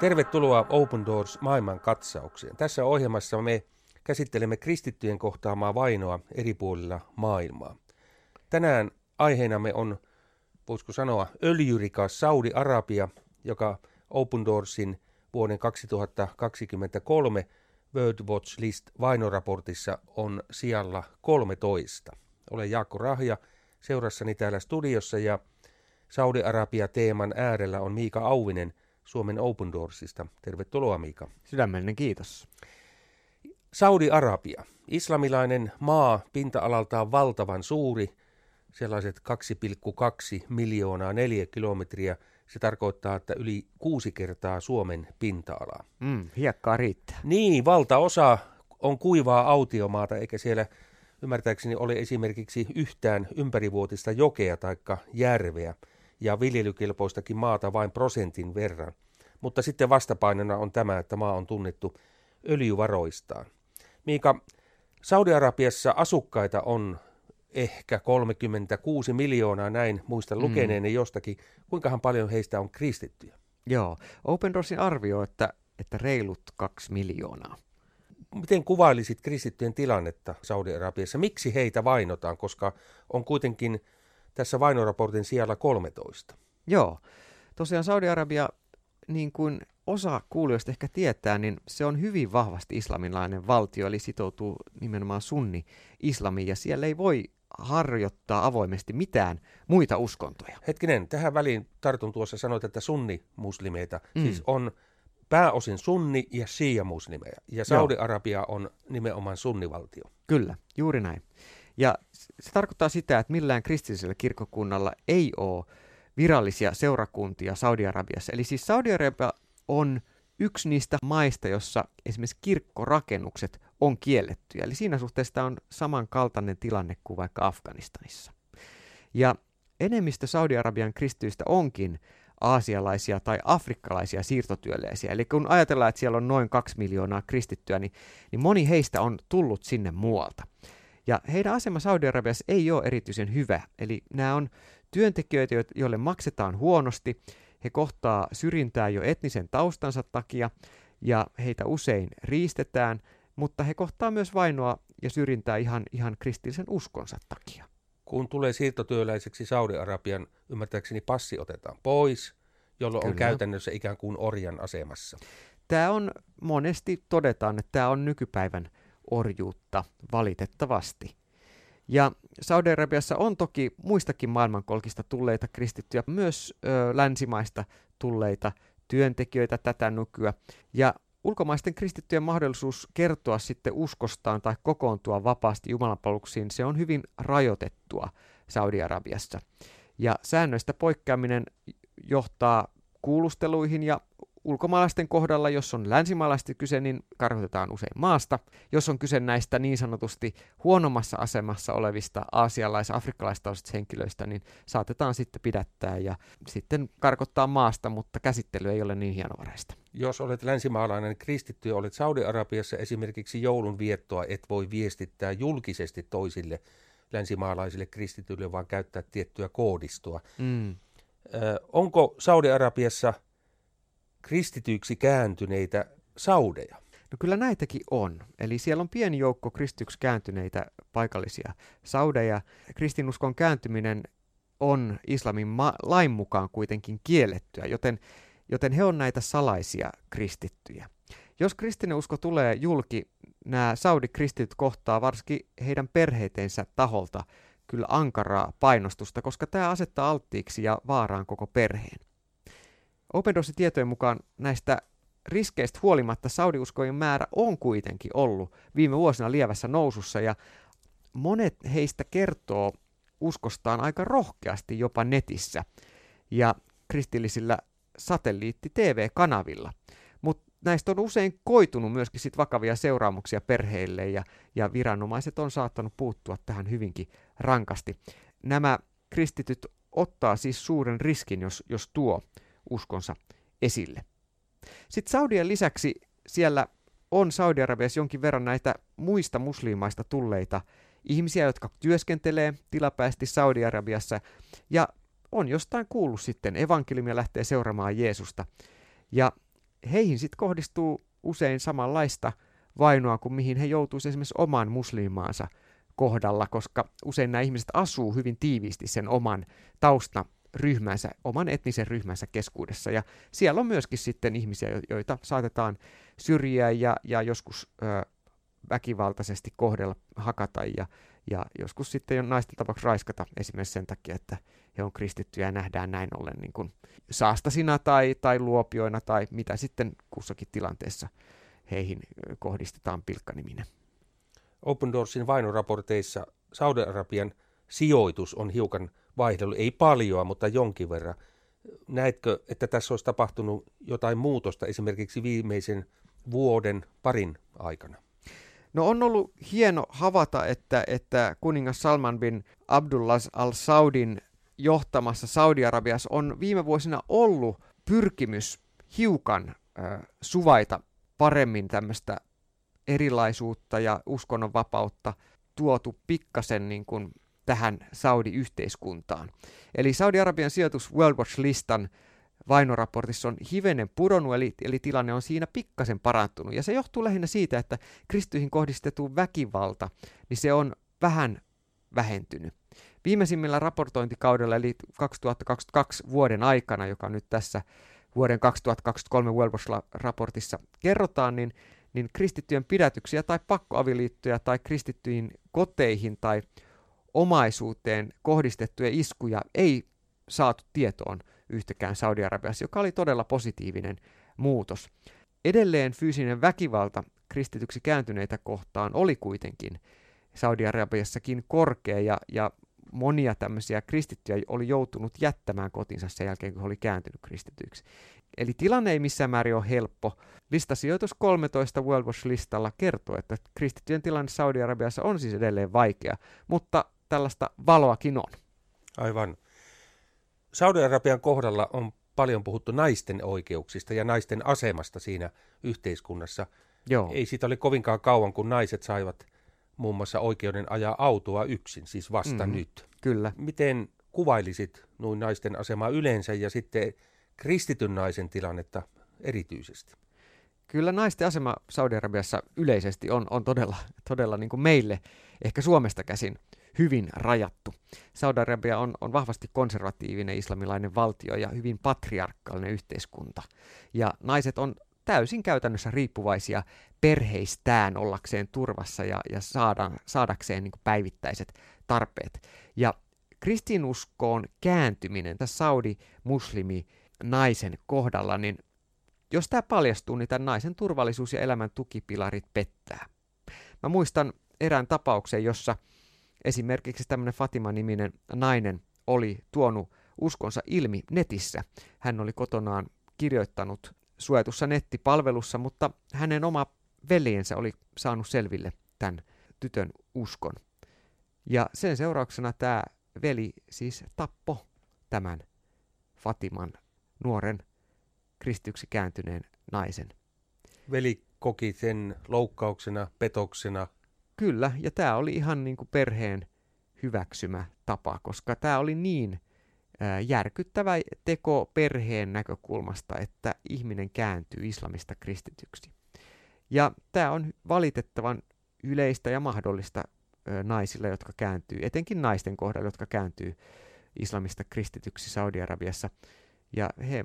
Tervetuloa Open Doors maailman katsaukseen. Tässä ohjelmassa me käsittelemme kristittyjen kohtaamaa vainoa eri puolilla maailmaa. Tänään aiheenamme on, voisiko sanoa, öljyrikas Saudi-Arabia, joka Open Doorsin vuoden 2023 World Watch List vainoraportissa on sijalla 13. Olen Jaakko Rahja, seurassani täällä studiossa ja Saudi-Arabia-teeman äärellä on Miika Auvinen Suomen Open Doorsista. Tervetuloa Miika. Sydämellinen kiitos. Saudi-Arabia, islamilainen maa, pinta-alaltaan valtavan suuri, sellaiset 2,2 miljoonaa neliökilometriä. Se tarkoittaa, että yli kuusi kertaa Suomen pinta-alaa. Mm, hiekkaa riittää. Niin, valtaosa on kuivaa autiomaata, eikä siellä ymmärtääkseni ole esimerkiksi yhtään ympärivuotista jokea tai järveä ja viljelykelpoistakin maata vain prosentin verran. Mutta sitten vastapainona on tämä, että maa on tunnettu öljyvaroistaan. Miika, Saudi-Arabiassa asukkaita on ehkä 36 miljoonaa, näin muistan mm. lukeneeni jostakin. Kuinkahan paljon heistä on kristittyjä? Joo, Open Doorsin arvio, että, että reilut kaksi miljoonaa. Miten kuvailisit kristittyjen tilannetta Saudi-Arabiassa? Miksi heitä vainotaan, koska on kuitenkin tässä vainoraportin sijalla 13? Joo, tosiaan Saudi-Arabia, niin kuin osa kuulijoista ehkä tietää, niin se on hyvin vahvasti islamilainen valtio, eli sitoutuu nimenomaan sunni-islamiin, ja siellä ei voi harjoittaa avoimesti mitään muita uskontoja. Hetkinen, tähän väliin tartun tuossa sanoit, että sunni-muslimeita, mm. siis on pääosin sunni- ja shia-muslimeja, ja Saudi-Arabia on nimenomaan sunnivaltio. Kyllä, juuri näin. Ja se tarkoittaa sitä, että millään kristillisellä kirkkokunnalla ei ole virallisia seurakuntia Saudi-Arabiassa. Eli siis Saudi-Arabia on yksi niistä maista, jossa esimerkiksi kirkkorakennukset on kiellettyjä. Eli siinä suhteessa on samankaltainen tilanne kuin vaikka Afganistanissa. Ja enemmistö Saudi-Arabian kristyistä onkin aasialaisia tai afrikkalaisia siirtotyöläisiä. Eli kun ajatellaan, että siellä on noin kaksi miljoonaa kristittyä, niin, niin moni heistä on tullut sinne muualta. Ja heidän asema Saudi-Arabiassa ei ole erityisen hyvä. Eli nämä on työntekijöitä, joille maksetaan huonosti, he kohtaa syrjintää jo etnisen taustansa takia ja heitä usein riistetään, mutta he kohtaa myös vainoa ja syrjintää ihan, ihan kristillisen uskonsa takia. Kun tulee siirtotyöläiseksi Saudi-Arabian, ymmärtääkseni passi otetaan pois, jolloin Kyllä. on käytännössä ikään kuin orjan asemassa. Tämä on, monesti todetaan, että tämä on nykypäivän orjuutta valitettavasti. Ja Saudi-Arabiassa on toki muistakin maailmankolkista tulleita kristittyjä, myös ö, länsimaista tulleita työntekijöitä tätä nykyä. Ja ulkomaisten kristittyjen mahdollisuus kertoa sitten uskostaan tai kokoontua vapaasti jumalanpalveluksiin, se on hyvin rajoitettua Saudi-Arabiassa. Ja säännöistä poikkeaminen johtaa kuulusteluihin ja ulkomaalaisten kohdalla, jos on länsimaalaisesti kyse, niin karkotetaan usein maasta. Jos on kyse näistä niin sanotusti huonommassa asemassa olevista aasialais- afrikkalaistausista henkilöistä, niin saatetaan sitten pidättää ja sitten karkottaa maasta, mutta käsittely ei ole niin hienovaraista. Jos olet länsimaalainen kristitty ja olet Saudi-Arabiassa esimerkiksi joulun viettoa, et voi viestittää julkisesti toisille länsimaalaisille kristityille, vaan käyttää tiettyä koodistoa. Mm. Ö, onko Saudi-Arabiassa – kristityiksi kääntyneitä saudeja? No kyllä näitäkin on. Eli siellä on pieni joukko kristityksi kääntyneitä paikallisia saudeja. Kristinuskon kääntyminen on islamin ma- lain mukaan kuitenkin kiellettyä, joten, joten he on näitä salaisia kristittyjä. Jos kristinen usko tulee julki, nämä saudi-kristityt kohtaa varsinkin heidän perheitensä taholta kyllä ankaraa painostusta, koska tämä asettaa alttiiksi ja vaaraan koko perheen. Open Doorsin tietojen mukaan näistä riskeistä huolimatta saudiuskojen määrä on kuitenkin ollut viime vuosina lievässä nousussa ja monet heistä kertoo uskostaan aika rohkeasti jopa netissä ja kristillisillä satelliitti-TV-kanavilla. Mutta näistä on usein koitunut myöskin sit vakavia seuraamuksia perheille ja, ja viranomaiset on saattanut puuttua tähän hyvinkin rankasti. Nämä kristityt ottaa siis suuren riskin, jos, jos tuo uskonsa esille. Sitten Saudien lisäksi siellä on Saudi-Arabiassa jonkin verran näitä muista muslimaista tulleita ihmisiä, jotka työskentelee tilapäisesti Saudi-Arabiassa ja on jostain kuullut sitten evankeliumia lähtee seuraamaan Jeesusta. Ja heihin sitten kohdistuu usein samanlaista vainoa kuin mihin he joutuisivat esimerkiksi oman muslimimaansa kohdalla, koska usein nämä ihmiset asuu hyvin tiiviisti sen oman tausta ryhmänsä, oman etnisen ryhmänsä keskuudessa. Ja siellä on myöskin sitten ihmisiä, joita saatetaan syrjiä ja, ja joskus ö, väkivaltaisesti kohdella, hakata ja, ja joskus sitten jo naisten tapauksessa raiskata esimerkiksi sen takia, että he on kristittyjä ja nähdään näin ollen niin kuin saastasina tai, tai luopioina tai mitä sitten kussakin tilanteessa heihin kohdistetaan pilkkaniminen. Open Doorsin vainoraporteissa Saudi-Arabian sijoitus on hiukan vaihdellut, ei paljon, mutta jonkin verran. Näetkö, että tässä olisi tapahtunut jotain muutosta esimerkiksi viimeisen vuoden parin aikana? No on ollut hieno havata, että, että kuningas Salman bin Abdullah al-Saudin johtamassa Saudi-Arabiassa on viime vuosina ollut pyrkimys hiukan äh, suvaita paremmin tämmöistä erilaisuutta ja uskonnonvapautta tuotu pikkasen niin kuin tähän Saudi-yhteiskuntaan. Eli Saudi-Arabian sijoitus World Watch-listan vainoraportissa on hivenen pudonnut, eli, eli tilanne on siinä pikkasen parantunut. Ja se johtuu lähinnä siitä, että kristyihin kohdistettu väkivalta, niin se on vähän vähentynyt. Viimeisimmillä raportointikaudella, eli 2022 vuoden aikana, joka nyt tässä vuoden 2023 World Watch-raportissa kerrotaan, niin, niin kristittyjen pidätyksiä tai pakkoavioliittoja tai kristittyihin koteihin tai omaisuuteen kohdistettuja iskuja ei saatu tietoon yhtäkään Saudi-Arabiassa, joka oli todella positiivinen muutos. Edelleen fyysinen väkivalta kristityksi kääntyneitä kohtaan oli kuitenkin Saudi-Arabiassakin korkea ja, ja monia tämmöisiä kristittyjä oli joutunut jättämään kotinsa sen jälkeen, kun oli kääntynyt kristityiksi. Eli tilanne ei missään määrin ole helppo. Listasijoitus 13 World Watch-listalla kertoo, että kristittyjen tilanne Saudi-Arabiassa on siis edelleen vaikea, mutta tällaista valoakin on. Aivan. Saudi-Arabian kohdalla on paljon puhuttu naisten oikeuksista ja naisten asemasta siinä yhteiskunnassa. Joo. Ei siitä ole kovinkaan kauan, kun naiset saivat muun muassa oikeuden ajaa autoa yksin, siis vasta mm, nyt. Kyllä. Miten kuvailisit noin naisten asemaa yleensä ja sitten kristityn naisen tilannetta erityisesti? Kyllä naisten asema Saudi-Arabiassa yleisesti on, on todella, todella niin kuin meille, ehkä Suomesta käsin, hyvin rajattu. Saudi-Arabia on, on vahvasti konservatiivinen islamilainen valtio ja hyvin patriarkaalinen yhteiskunta. Ja naiset on täysin käytännössä riippuvaisia perheistään ollakseen turvassa ja, ja saada, saadakseen niin päivittäiset tarpeet. Ja kristinuskoon kääntyminen tässä saudi-muslimi naisen kohdalla, niin jos tämä paljastuu, niin tämän naisen turvallisuus ja elämän tukipilarit pettää. Mä muistan erään tapauksen, jossa esimerkiksi tämmöinen Fatima-niminen nainen oli tuonut uskonsa ilmi netissä. Hän oli kotonaan kirjoittanut suojatussa nettipalvelussa, mutta hänen oma veljensä oli saanut selville tämän tytön uskon. Ja sen seurauksena tämä veli siis tappo tämän Fatiman nuoren kristyksi kääntyneen naisen. Veli koki sen loukkauksena, petoksena. Kyllä, ja tämä oli ihan niin kuin perheen hyväksymä tapa, koska tämä oli niin järkyttävä teko perheen näkökulmasta, että ihminen kääntyy islamista kristityksi. Ja tämä on valitettavan yleistä ja mahdollista naisille, jotka kääntyy, etenkin naisten kohdalla, jotka kääntyy islamista kristityksi Saudi-Arabiassa. Ja he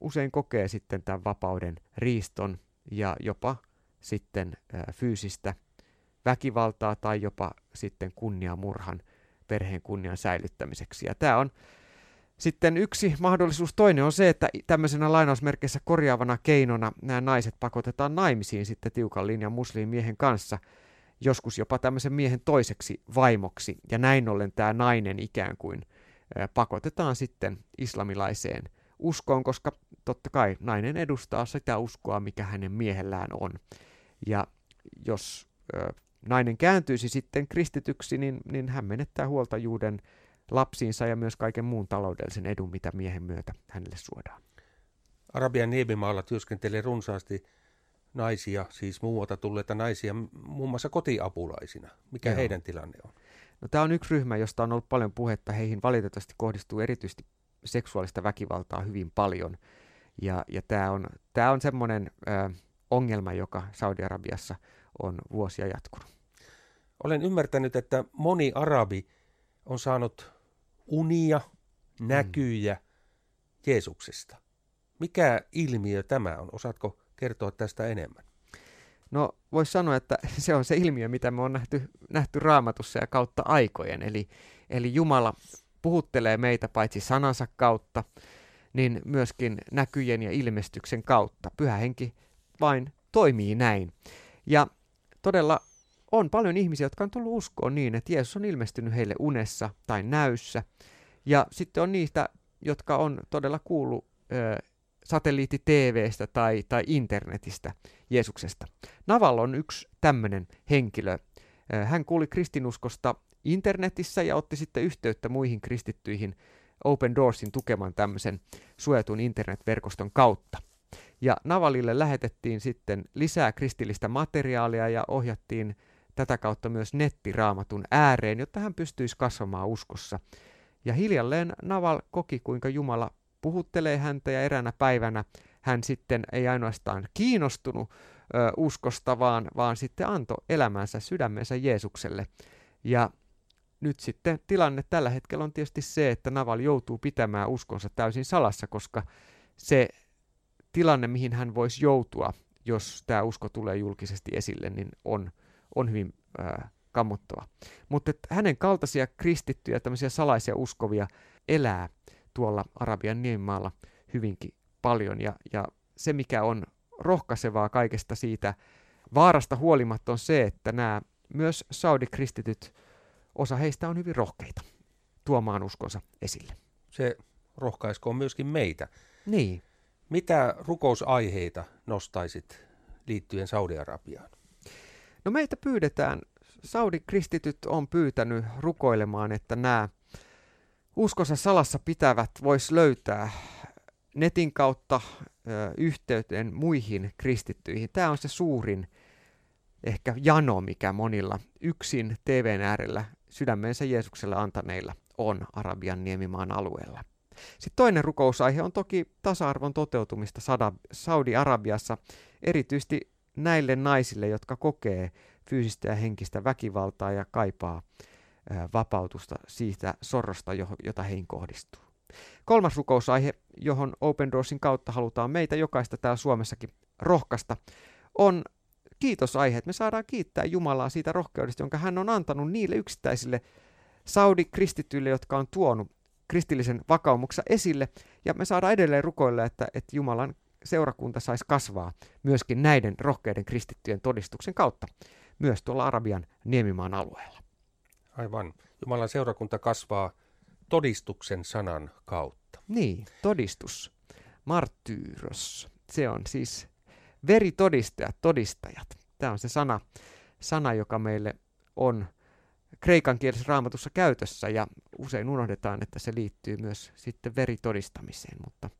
usein kokee sitten tämän vapauden riiston ja jopa sitten fyysistä väkivaltaa tai jopa sitten kunniamurhan perheen kunnian säilyttämiseksi. Ja tämä on sitten yksi mahdollisuus toinen on se, että tämmöisenä lainausmerkeissä korjaavana keinona nämä naiset pakotetaan naimisiin sitten tiukan linjan muslimiehen kanssa, joskus jopa tämmöisen miehen toiseksi vaimoksi, ja näin ollen tämä nainen ikään kuin pakotetaan sitten islamilaiseen uskoon, koska totta kai nainen edustaa sitä uskoa, mikä hänen miehellään on. Ja jos nainen kääntyisi sitten kristityksi, niin, niin hän menettää huoltajuuden lapsiinsa ja myös kaiken muun taloudellisen edun, mitä miehen myötä hänelle suodaan. Arabian niemimaalla työskentelee runsaasti naisia, siis muualta tulleita naisia, muun muassa kotiapulaisina. Mikä Joo. heidän tilanne on? No, tämä on yksi ryhmä, josta on ollut paljon puhetta. Heihin valitettavasti kohdistuu erityisesti seksuaalista väkivaltaa hyvin paljon. Ja, ja tämä on, tää on semmoinen ö, ongelma, joka Saudi-Arabiassa on vuosia jatkunut. Olen ymmärtänyt, että moni arabi on saanut unia, näkyjä mm. Jeesuksesta. Mikä ilmiö tämä on? Osaatko kertoa tästä enemmän? No voisi sanoa, että se on se ilmiö, mitä me on nähty, nähty raamatussa ja kautta aikojen. Eli, eli Jumala puhuttelee meitä paitsi sanansa kautta, niin myöskin näkyjen ja ilmestyksen kautta. Pyhä henki vain toimii näin. Ja todella on paljon ihmisiä, jotka on tullut uskoon niin, että Jeesus on ilmestynyt heille unessa tai näyssä. Ja sitten on niistä, jotka on todella kuullut ö, satelliitti-TVstä tai, tai internetistä Jeesuksesta. Naval on yksi tämmöinen henkilö. Hän kuuli kristinuskosta internetissä ja otti sitten yhteyttä muihin kristittyihin Open Doorsin tukeman tämmöisen suojatun internetverkoston kautta. Ja Navalille lähetettiin sitten lisää kristillistä materiaalia ja ohjattiin tätä kautta myös nettiraamatun ääreen, jotta hän pystyisi kasvamaan uskossa. Ja hiljalleen Naval koki, kuinka Jumala puhuttelee häntä ja eräänä päivänä hän sitten ei ainoastaan kiinnostunut ö, uskosta, vaan, vaan sitten antoi elämänsä sydämensä Jeesukselle. Ja nyt sitten tilanne tällä hetkellä on tietysti se, että Naval joutuu pitämään uskonsa täysin salassa, koska se tilanne, mihin hän voisi joutua, jos tämä usko tulee julkisesti esille, niin on, on hyvin äh, kammottava. Mutta hänen kaltaisia kristittyjä, tämmöisiä salaisia uskovia elää tuolla Arabian niemimaalla hyvinkin paljon. Ja, ja se, mikä on rohkaisevaa kaikesta siitä vaarasta huolimatta, on se, että nämä myös saudi-kristityt, osa heistä on hyvin rohkeita tuomaan uskonsa esille. Se rohkaiskoon myöskin meitä. Niin. Mitä rukousaiheita nostaisit liittyen Saudi-Arabiaan? No meitä pyydetään, Saudi-kristityt on pyytänyt rukoilemaan, että nämä uskonsa salassa pitävät vois löytää netin kautta ö, yhteyteen muihin kristittyihin. Tämä on se suurin ehkä jano, mikä monilla yksin TVn äärellä sydämensä Jeesukselle antaneilla on Arabian niemimaan alueella. Sitten toinen rukousaihe on toki tasa-arvon toteutumista Saudi-Arabiassa, erityisesti näille naisille, jotka kokee fyysistä ja henkistä väkivaltaa ja kaipaa vapautusta siitä sorrosta, jota heihin kohdistuu. Kolmas rukousaihe, johon Open Doorsin kautta halutaan meitä jokaista täällä Suomessakin rohkaista, on kiitosaihe, että me saadaan kiittää Jumalaa siitä rohkeudesta, jonka hän on antanut niille yksittäisille Saudi-kristityille, jotka on tuonut kristillisen vakaumuksen esille, ja me saadaan edelleen rukoilla, että, että Jumalan seurakunta saisi kasvaa myöskin näiden rohkeiden kristittyjen todistuksen kautta, myös tuolla Arabian niemimaan alueella. Aivan. Jumalan seurakunta kasvaa todistuksen sanan kautta. Niin, todistus. Martyyros. Se on siis veritodistajat, todistajat. Tämä on se sana, sana joka meille on kreikan kielisessä raamatussa käytössä ja usein unohdetaan, että se liittyy myös sitten veritodistamiseen, mutta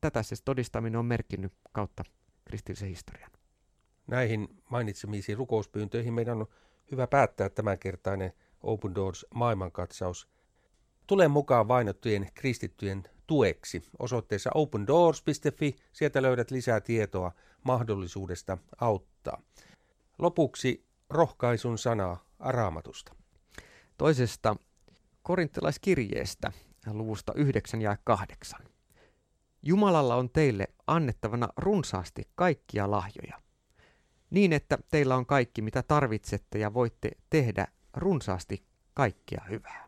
tätä se todistaminen on merkinnyt kautta kristillisen historian. Näihin mainitsemisiin rukouspyyntöihin meidän on hyvä päättää tämänkertainen Open Doors maailmankatsaus. Tule mukaan vainottujen kristittyjen tueksi osoitteessa opendoors.fi. Sieltä löydät lisää tietoa mahdollisuudesta auttaa. Lopuksi rohkaisun sanaa Araamatusta. Toisesta korinttilaiskirjeestä luvusta 9 ja 8. Jumalalla on teille annettavana runsaasti kaikkia lahjoja, niin että teillä on kaikki mitä tarvitsette ja voitte tehdä runsaasti kaikkia hyvää.